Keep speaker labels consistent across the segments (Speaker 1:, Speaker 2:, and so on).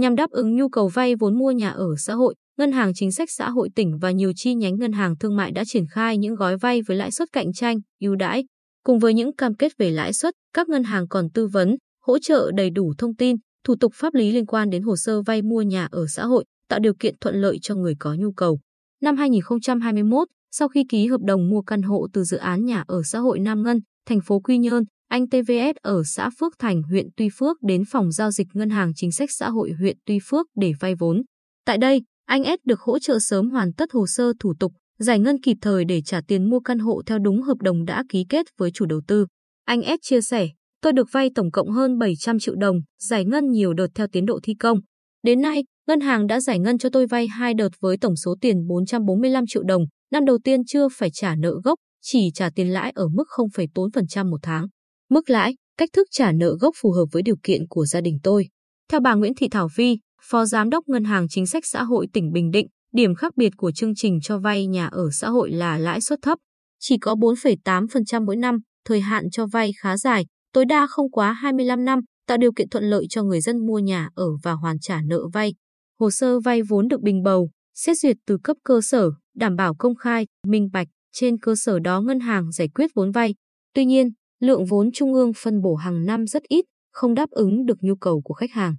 Speaker 1: Nhằm đáp ứng nhu cầu vay vốn mua nhà ở xã hội, Ngân hàng Chính sách Xã hội tỉnh và nhiều chi nhánh ngân hàng thương mại đã triển khai những gói vay với lãi suất cạnh tranh, ưu đãi. Cùng với những cam kết về lãi suất, các ngân hàng còn tư vấn, hỗ trợ đầy đủ thông tin, thủ tục pháp lý liên quan đến hồ sơ vay mua nhà ở xã hội, tạo điều kiện thuận lợi cho người có nhu cầu. Năm 2021, sau khi ký hợp đồng mua căn hộ từ dự án nhà ở xã hội Nam Ngân, thành phố Quy Nhơn, anh TVS ở xã Phước Thành, huyện Tuy Phước đến phòng giao dịch Ngân hàng Chính sách Xã hội huyện Tuy Phước để vay vốn. Tại đây, anh S được hỗ trợ sớm hoàn tất hồ sơ thủ tục, giải ngân kịp thời để trả tiền mua căn hộ theo đúng hợp đồng đã ký kết với chủ đầu tư. Anh S chia sẻ, tôi được vay tổng cộng hơn 700 triệu đồng, giải ngân nhiều đợt theo tiến độ thi công. Đến nay, ngân hàng đã giải ngân cho tôi vay hai đợt với tổng số tiền 445 triệu đồng. Năm đầu tiên chưa phải trả nợ gốc, chỉ trả tiền lãi ở mức 0,4% một tháng. Mức lãi, cách thức trả nợ gốc phù hợp với điều kiện của gia đình tôi. Theo bà Nguyễn Thị Thảo Vi, Phó Giám đốc Ngân hàng Chính sách Xã hội tỉnh Bình Định, điểm khác biệt của chương trình cho vay nhà ở xã hội là lãi suất thấp, chỉ có 4,8% mỗi năm, thời hạn cho vay khá dài, tối đa không quá 25 năm, tạo điều kiện thuận lợi cho người dân mua nhà ở và hoàn trả nợ vay. Hồ sơ vay vốn được bình bầu, xét duyệt từ cấp cơ sở, đảm bảo công khai, minh bạch, trên cơ sở đó ngân hàng giải quyết vốn vay. Tuy nhiên, lượng vốn trung ương phân bổ hàng năm rất ít, không đáp ứng được nhu cầu của khách hàng.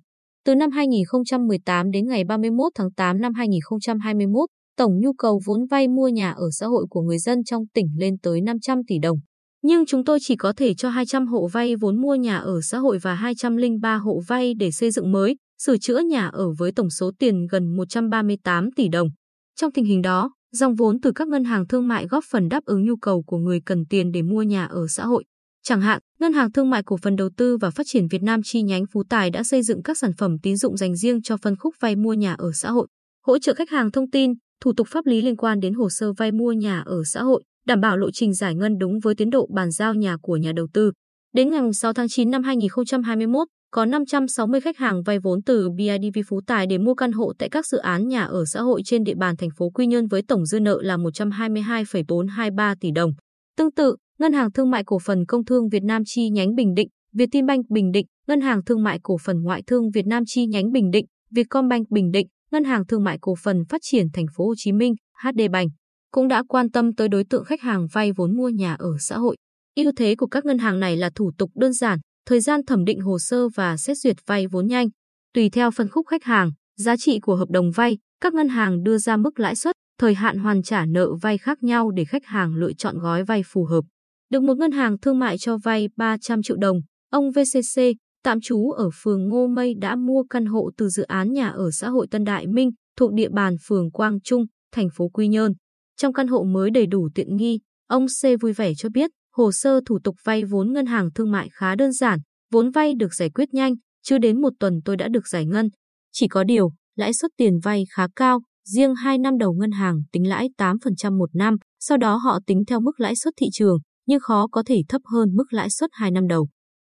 Speaker 1: Từ năm 2018 đến ngày 31 tháng 8 năm 2021, tổng nhu cầu vốn vay mua nhà ở xã hội của người dân trong tỉnh lên tới 500 tỷ đồng. Nhưng chúng tôi chỉ có thể cho 200 hộ vay vốn mua nhà ở xã hội và 203 hộ vay để xây dựng mới, sửa chữa nhà ở với tổng số tiền gần 138 tỷ đồng. Trong tình hình đó, dòng vốn từ các ngân hàng thương mại góp phần đáp ứng nhu cầu của người cần tiền để mua nhà ở xã hội. Chẳng hạn, Ngân hàng Thương mại Cổ phần Đầu tư và Phát triển Việt Nam chi nhánh Phú Tài đã xây dựng các sản phẩm tín dụng dành riêng cho phân khúc vay mua nhà ở xã hội, hỗ trợ khách hàng thông tin, thủ tục pháp lý liên quan đến hồ sơ vay mua nhà ở xã hội, đảm bảo lộ trình giải ngân đúng với tiến độ bàn giao nhà của nhà đầu tư. Đến ngày 6 tháng 9 năm 2021, có 560 khách hàng vay vốn từ BIDV Phú Tài để mua căn hộ tại các dự án nhà ở xã hội trên địa bàn thành phố Quy Nhơn với tổng dư nợ là 122,423 tỷ đồng. Tương tự, Ngân hàng Thương mại Cổ phần Công thương Việt Nam chi nhánh Bình Định, Vietinbank Bình Định, Ngân hàng Thương mại Cổ phần Ngoại thương Việt Nam chi nhánh Bình Định, Vietcombank Bình Định, Ngân hàng Thương mại Cổ phần Phát triển Thành phố Hồ Chí Minh, HD Bank cũng đã quan tâm tới đối tượng khách hàng vay vốn mua nhà ở xã hội. Ưu thế của các ngân hàng này là thủ tục đơn giản, thời gian thẩm định hồ sơ và xét duyệt vay vốn nhanh. Tùy theo phân khúc khách hàng, giá trị của hợp đồng vay, các ngân hàng đưa ra mức lãi suất, thời hạn hoàn trả nợ vay khác nhau để khách hàng lựa chọn gói vay phù hợp. Được một ngân hàng thương mại cho vay 300 triệu đồng, ông VCC, tạm trú ở phường Ngô Mây đã mua căn hộ từ dự án nhà ở xã hội Tân Đại Minh thuộc địa bàn phường Quang Trung, thành phố Quy Nhơn. Trong căn hộ mới đầy đủ tiện nghi, ông C vui vẻ cho biết hồ sơ thủ tục vay vốn ngân hàng thương mại khá đơn giản, vốn vay được giải quyết nhanh, chưa đến một tuần tôi đã được giải ngân. Chỉ có điều, lãi suất tiền vay khá cao, riêng 2 năm đầu ngân hàng tính lãi 8% một năm, sau đó họ tính theo mức lãi suất thị trường, nhưng khó có thể thấp hơn mức lãi suất 2 năm đầu.